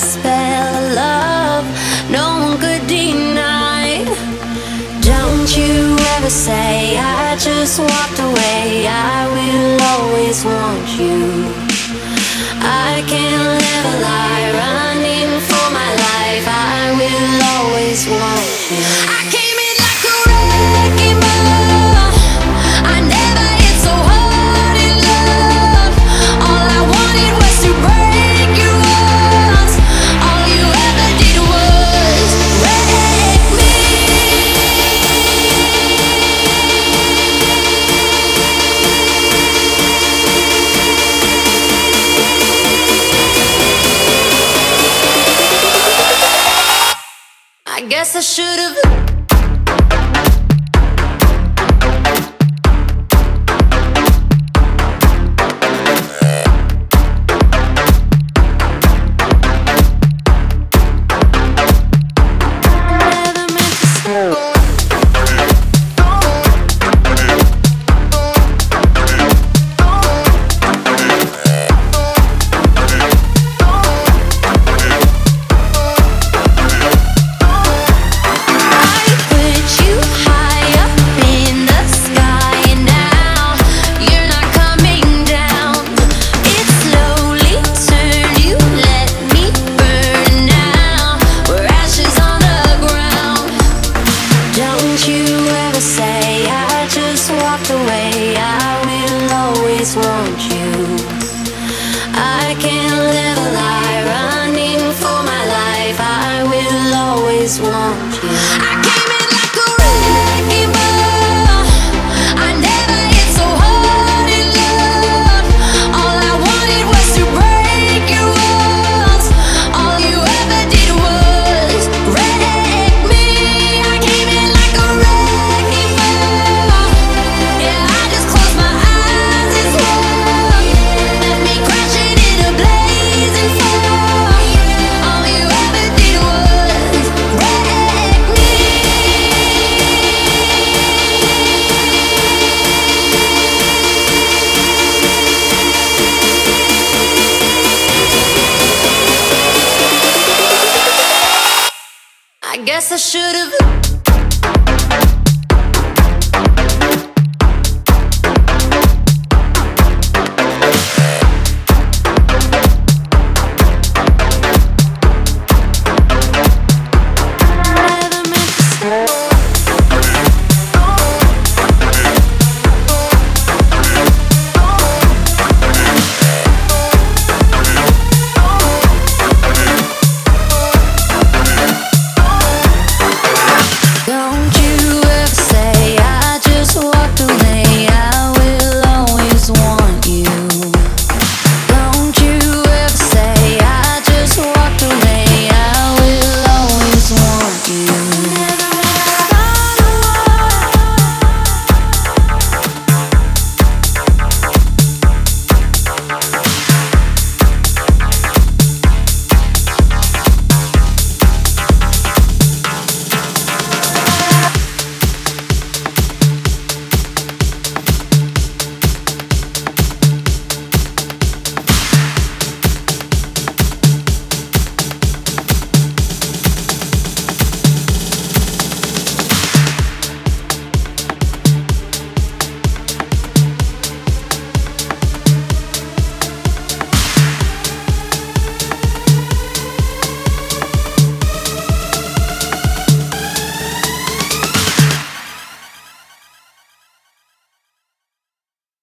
spell, love. No one could deny. Don't you ever say I just walked away. I will always want you. I can't live a lie running for my life. I will always want you. guess I should've. to say. I just walked away. I will always want you. I can't live a lie. I guess I should have.